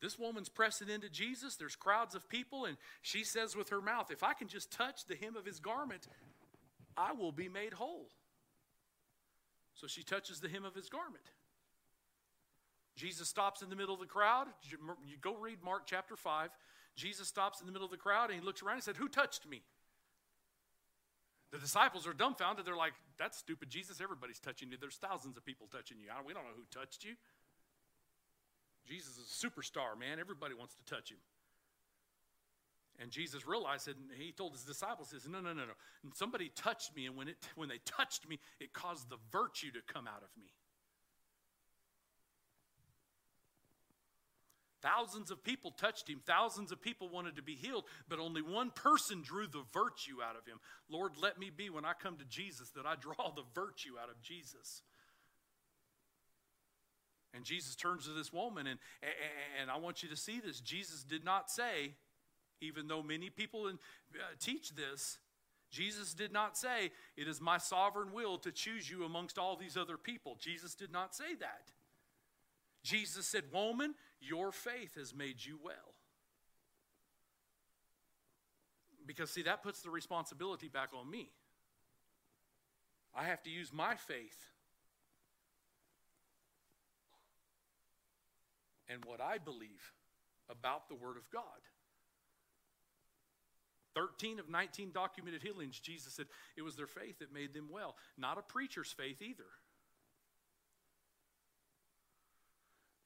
This woman's pressing into Jesus. There's crowds of people, and she says with her mouth, If I can just touch the hem of his garment, I will be made whole. So she touches the hem of his garment. Jesus stops in the middle of the crowd. You go read Mark chapter 5. Jesus stops in the middle of the crowd and he looks around and said, Who touched me? The disciples are dumbfounded. They're like, that's stupid, Jesus. Everybody's touching you. There's thousands of people touching you. We don't know who touched you. Jesus is a superstar, man. Everybody wants to touch him. And Jesus realized it, and he told his disciples, says, No, no, no, no. And somebody touched me, and when, it, when they touched me, it caused the virtue to come out of me. Thousands of people touched him. Thousands of people wanted to be healed, but only one person drew the virtue out of him. Lord, let me be when I come to Jesus that I draw the virtue out of Jesus. And Jesus turns to this woman, and, and I want you to see this. Jesus did not say, even though many people uh, teach this, Jesus did not say, It is my sovereign will to choose you amongst all these other people. Jesus did not say that. Jesus said, Woman, your faith has made you well. Because, see, that puts the responsibility back on me. I have to use my faith and what I believe about the Word of God. 13 of 19 documented healings, Jesus said it was their faith that made them well, not a preacher's faith either.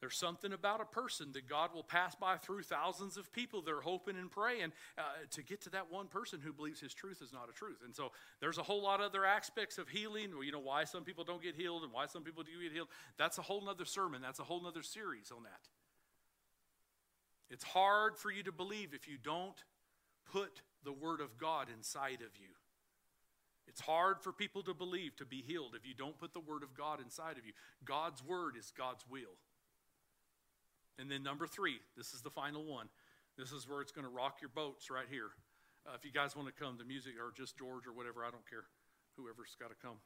There's something about a person that God will pass by through thousands of people that are hoping and praying uh, to get to that one person who believes his truth is not a truth. And so there's a whole lot of other aspects of healing, you know, why some people don't get healed and why some people do get healed. That's a whole nother sermon. That's a whole nother series on that. It's hard for you to believe if you don't put the Word of God inside of you. It's hard for people to believe to be healed if you don't put the Word of God inside of you. God's Word is God's will. And then number three, this is the final one. This is where it's going to rock your boats right here. Uh, if you guys want to come, the music, or just George or whatever, I don't care. Whoever's got to come.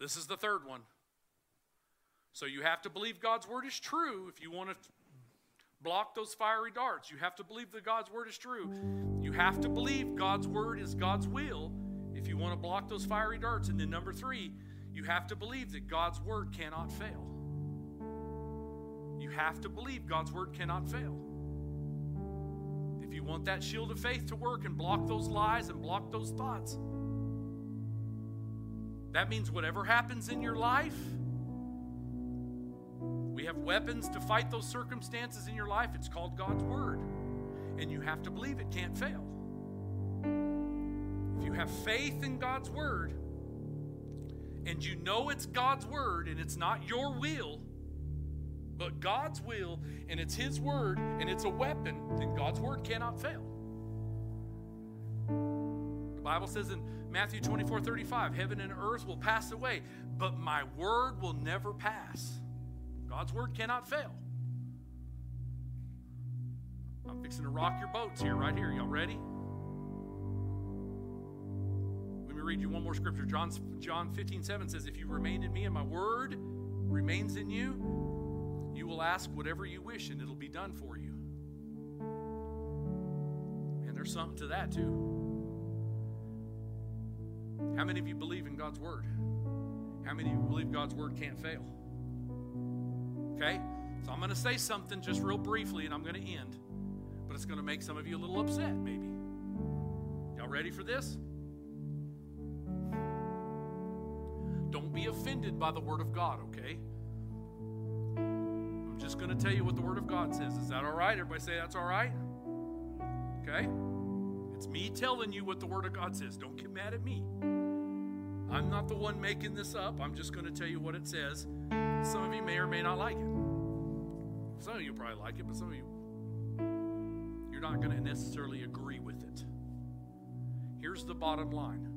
This is the third one. So you have to believe God's word is true if you want to block those fiery darts. You have to believe that God's word is true. You have to believe God's word is God's will if you want to block those fiery darts. And then number three, you have to believe that God's word cannot fail. You have to believe God's word cannot fail. If you want that shield of faith to work and block those lies and block those thoughts, that means whatever happens in your life, we have weapons to fight those circumstances in your life. It's called God's Word. And you have to believe it can't fail. If you have faith in God's Word, and you know it's God's Word and it's not your will, but God's will and it's His word and it's a weapon, then God's word cannot fail. The Bible says in Matthew 24 35, heaven and earth will pass away, but my word will never pass. God's word cannot fail. I'm fixing to rock your boats here, right here. Y'all ready? Let me read you one more scripture. John, John 15 7 says, If you remain in me and my word remains in you, you will ask whatever you wish, and it'll be done for you. And there's something to that, too. How many of you believe in God's Word? How many of you believe God's Word can't fail? Okay? So I'm going to say something just real briefly, and I'm going to end. But it's going to make some of you a little upset, maybe. Y'all ready for this? Don't be offended by the Word of God, okay? Just going to tell you what the Word of God says. Is that all right? Everybody say that's all right? Okay? It's me telling you what the Word of God says. Don't get mad at me. I'm not the one making this up. I'm just going to tell you what it says. Some of you may or may not like it. Some of you probably like it, but some of you, you're not going to necessarily agree with it. Here's the bottom line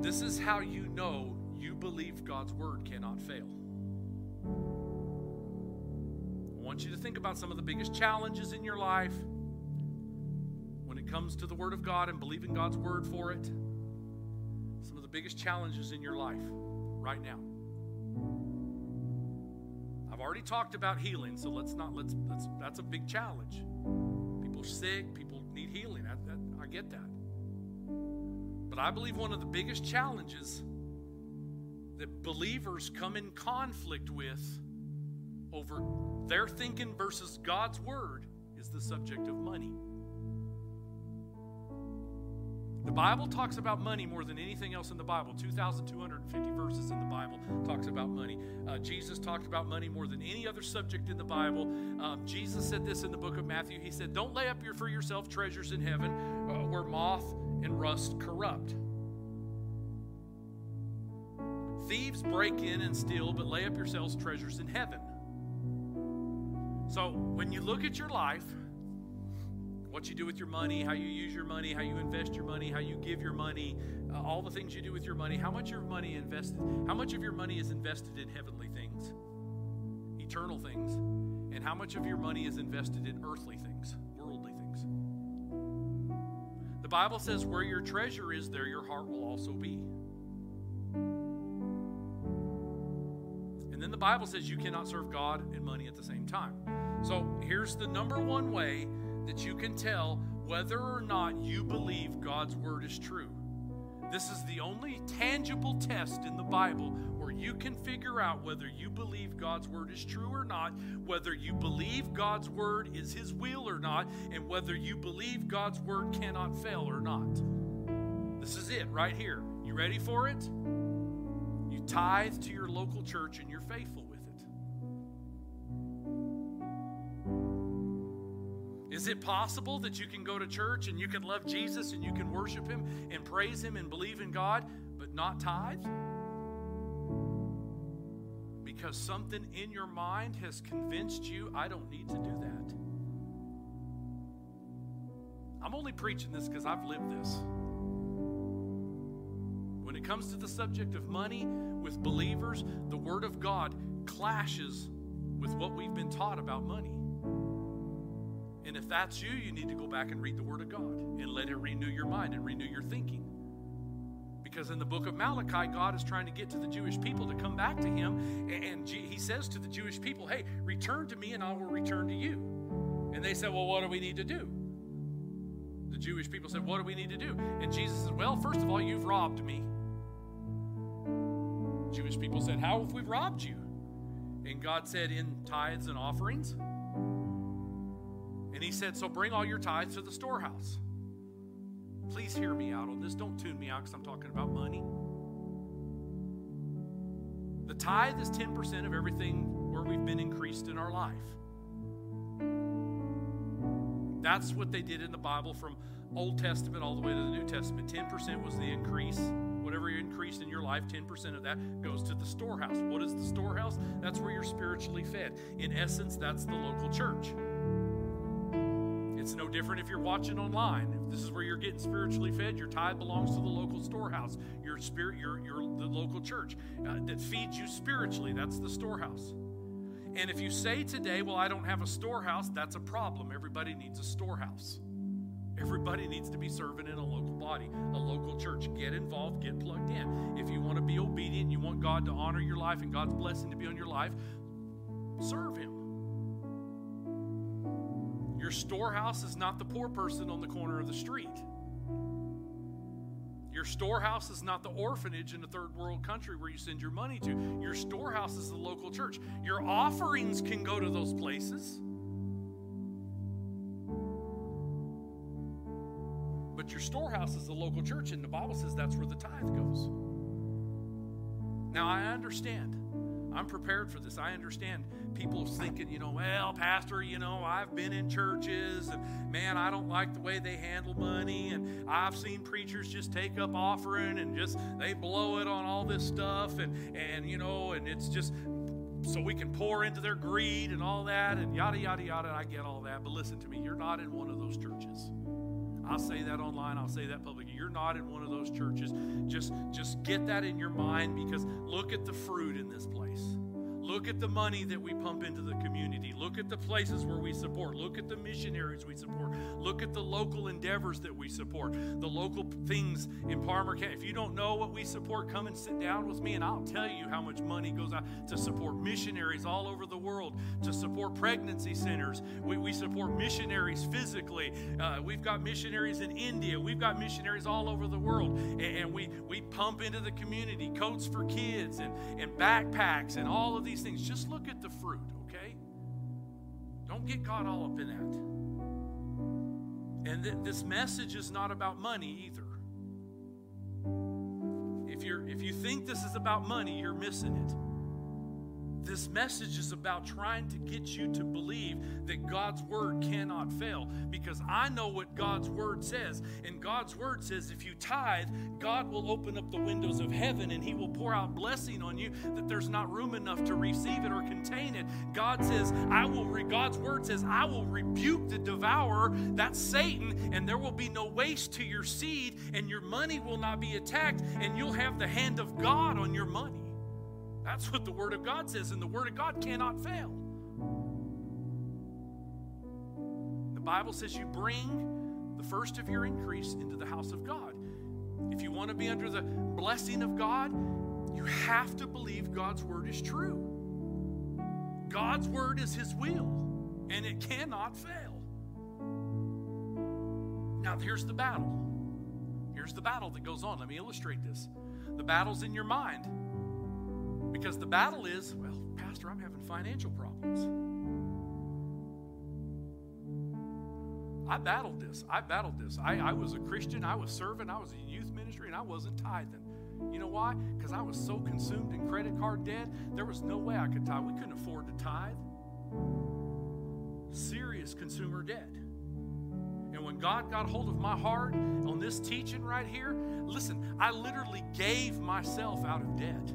this is how you know you believe God's Word cannot fail want you to think about some of the biggest challenges in your life when it comes to the Word of God and believing God's Word for it. Some of the biggest challenges in your life right now. I've already talked about healing, so let's not let's, let's that's a big challenge. People are sick, people need healing. I, that, I get that. But I believe one of the biggest challenges that believers come in conflict with over their thinking versus God's word is the subject of money. The Bible talks about money more than anything else in the Bible. 2,250 verses in the Bible talks about money. Uh, Jesus talked about money more than any other subject in the Bible. Um, Jesus said this in the book of Matthew. He said, Don't lay up your, for yourself treasures in heaven uh, where moth and rust corrupt. Thieves break in and steal, but lay up yourselves treasures in heaven so when you look at your life, what you do with your money, how you use your money, how you invest your money, how you give your money, uh, all the things you do with your money, how much of your money invested, how much of your money is invested in heavenly things, eternal things, and how much of your money is invested in earthly things, worldly things. The Bible says, where your treasure is, there your heart will also be. And then the Bible says you cannot serve God and money at the same time. So here's the number one way that you can tell whether or not you believe God's word is true. This is the only tangible test in the Bible where you can figure out whether you believe God's word is true or not, whether you believe God's word is his will or not, and whether you believe God's word cannot fail or not. This is it right here. You ready for it? You tithe to your local church and you're faithful Is it possible that you can go to church and you can love Jesus and you can worship Him and praise Him and believe in God, but not tithe? Because something in your mind has convinced you, I don't need to do that. I'm only preaching this because I've lived this. When it comes to the subject of money with believers, the Word of God clashes with what we've been taught about money. And if that's you, you need to go back and read the Word of God and let it renew your mind and renew your thinking. Because in the book of Malachi, God is trying to get to the Jewish people to come back to Him. And He says to the Jewish people, Hey, return to me and I will return to you. And they said, Well, what do we need to do? The Jewish people said, What do we need to do? And Jesus said, Well, first of all, you've robbed me. Jewish people said, How have we robbed you? And God said, In tithes and offerings. And He said, So bring all your tithes to the storehouse. Please hear me out on this. Don't tune me out because I'm talking about money. The tithe is 10% of everything where we've been increased in our life. That's what they did in the Bible from Old Testament all the way to the New Testament. 10% was the increase. Whatever you increased in your life, 10% of that goes to the storehouse. What is the storehouse? That's where you're spiritually fed. In essence, that's the local church. It's no different if you're watching online. If this is where you're getting spiritually fed, your tithe belongs to the local storehouse. Your spirit, your, your the local church uh, that feeds you spiritually. That's the storehouse. And if you say today, well, I don't have a storehouse, that's a problem. Everybody needs a storehouse. Everybody needs to be serving in a local body, a local church. Get involved, get plugged in. If you want to be obedient, you want God to honor your life and God's blessing to be on your life, serve Him. Your storehouse is not the poor person on the corner of the street. Your storehouse is not the orphanage in a third world country where you send your money to. Your storehouse is the local church. Your offerings can go to those places. But your storehouse is the local church, and the Bible says that's where the tithe goes. Now, I understand. I'm prepared for this. I understand people thinking, you know, well, Pastor, you know, I've been in churches and man, I don't like the way they handle money. And I've seen preachers just take up offering and just they blow it on all this stuff. And, and you know, and it's just so we can pour into their greed and all that and yada, yada, yada. I get all that. But listen to me, you're not in one of those churches. I'll say that online, I'll say that publicly. You're not in one of those churches. Just just get that in your mind because look at the fruit in this place. Look at the money that we pump into the community. Look at the places where we support. Look at the missionaries we support. Look at the local endeavors that we support. The local things in Palmer County. If you don't know what we support, come and sit down with me and I'll tell you how much money goes out to support missionaries all over the world, to support pregnancy centers. We, we support missionaries physically. Uh, we've got missionaries in India. We've got missionaries all over the world. And, and we, we pump into the community coats for kids and, and backpacks and all of these these things. Just look at the fruit, okay? Don't get caught all up in that. And th- this message is not about money either. If you're if you think this is about money, you're missing it. This message is about trying to get you to believe that God's word cannot fail because I know what God's word says. And God's word says if you tithe, God will open up the windows of heaven and he will pour out blessing on you that there's not room enough to receive it or contain it. God says, I will re- God's word says, I will rebuke the devourer, that's Satan, and there will be no waste to your seed and your money will not be attacked and you'll have the hand of God on your money. That's what the Word of God says, and the Word of God cannot fail. The Bible says you bring the first of your increase into the house of God. If you want to be under the blessing of God, you have to believe God's Word is true. God's Word is His will, and it cannot fail. Now, here's the battle Here's the battle that goes on. Let me illustrate this. The battle's in your mind. Because the battle is, well, Pastor, I'm having financial problems. I battled this. I battled this. I, I was a Christian. I was serving. I was in youth ministry, and I wasn't tithing. You know why? Because I was so consumed in credit card debt, there was no way I could tithe. We couldn't afford to tithe. Serious consumer debt. And when God got hold of my heart on this teaching right here, listen, I literally gave myself out of debt.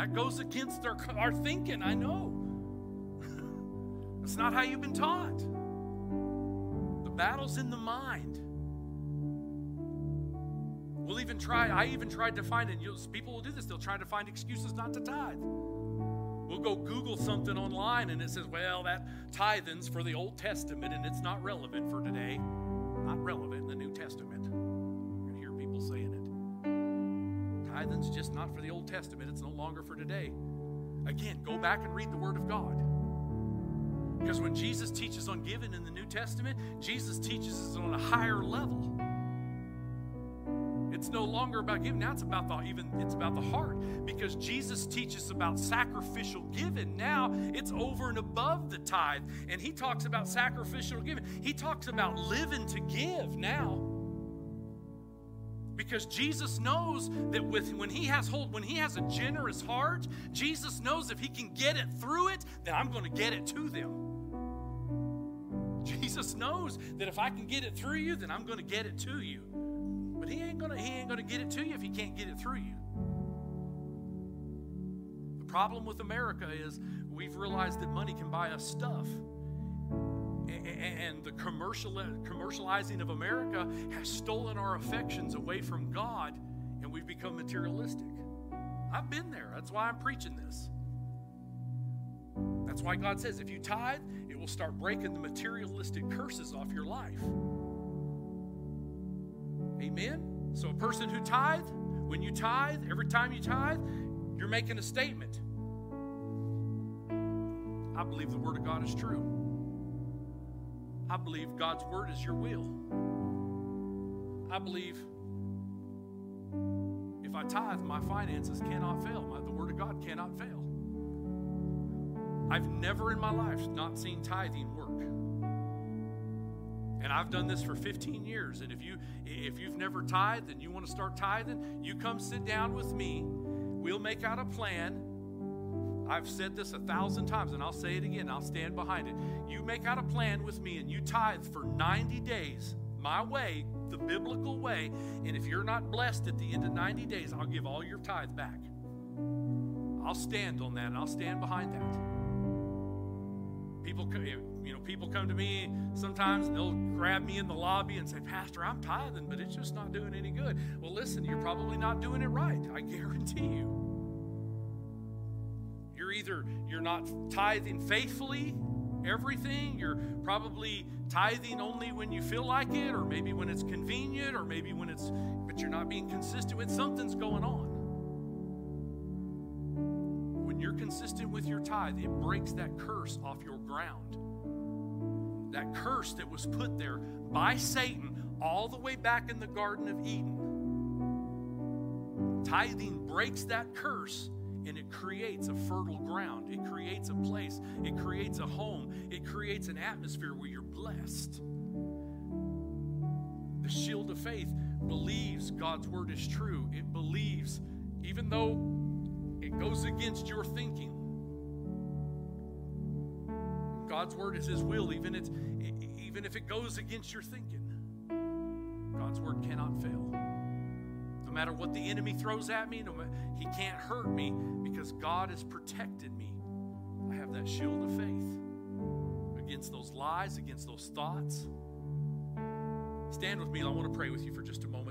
That goes against our, our thinking, I know. That's not how you've been taught. The battle's in the mind. We'll even try, I even tried to find, and people will do this, they'll try to find excuses not to tithe. We'll go Google something online and it says, well, that tithing's for the Old Testament and it's not relevant for today. Not relevant in the New Testament. You hear people saying it. Tithing's just not for the Old Testament, it's no longer for today. Again, go back and read the Word of God. Because when Jesus teaches on giving in the New Testament, Jesus teaches us on a higher level. It's no longer about giving. Now it's about the even it's about the heart. Because Jesus teaches about sacrificial giving. Now it's over and above the tithe. And he talks about sacrificial giving. He talks about living to give now. Because Jesus knows that with when he has hold, when he has a generous heart, Jesus knows if he can get it through it, then I'm going to get it to them. Jesus knows that if I can get it through you, then I'm going to get it to you. But he ain't gonna he ain't gonna get it to you if he can't get it through you. The problem with America is we've realized that money can buy us stuff. And the commercial, commercializing of America has stolen our affections away from God, and we've become materialistic. I've been there. That's why I'm preaching this. That's why God says if you tithe, it will start breaking the materialistic curses off your life. Amen? So, a person who tithe, when you tithe, every time you tithe, you're making a statement. I believe the Word of God is true. I believe God's Word is your will. I believe if I tithe, my finances cannot fail. My, the Word of God cannot fail. I've never in my life not seen tithing work. And I've done this for 15 years. And if you if you've never tithed and you want to start tithing, you come sit down with me. We'll make out a plan. I've said this a thousand times and I'll say it again. I'll stand behind it. You make out a plan with me and you tithe for 90 days, my way, the biblical way. And if you're not blessed at the end of 90 days, I'll give all your tithe back. I'll stand on that and I'll stand behind that. People, you know, people come to me sometimes and they'll grab me in the lobby and say, Pastor, I'm tithing, but it's just not doing any good. Well, listen, you're probably not doing it right. I guarantee you. You're either you're not tithing faithfully, everything. You're probably tithing only when you feel like it, or maybe when it's convenient, or maybe when it's, but you're not being consistent with something's going on When you're consistent with your tithe, it breaks that curse off your ground. That curse that was put there by Satan all the way back in the Garden of Eden. Tithing breaks that curse and it creates a fertile ground. It creates a place. It creates a home. It creates an atmosphere where you're blessed. The shield of faith believes God's word is true. It believes, even though it goes against your thinking. God's word is His will, even, it's, even if it goes against your thinking. God's word cannot fail. No matter what the enemy throws at me, no he can't hurt me because God has protected me. I have that shield of faith against those lies, against those thoughts. Stand with me, I want to pray with you for just a moment.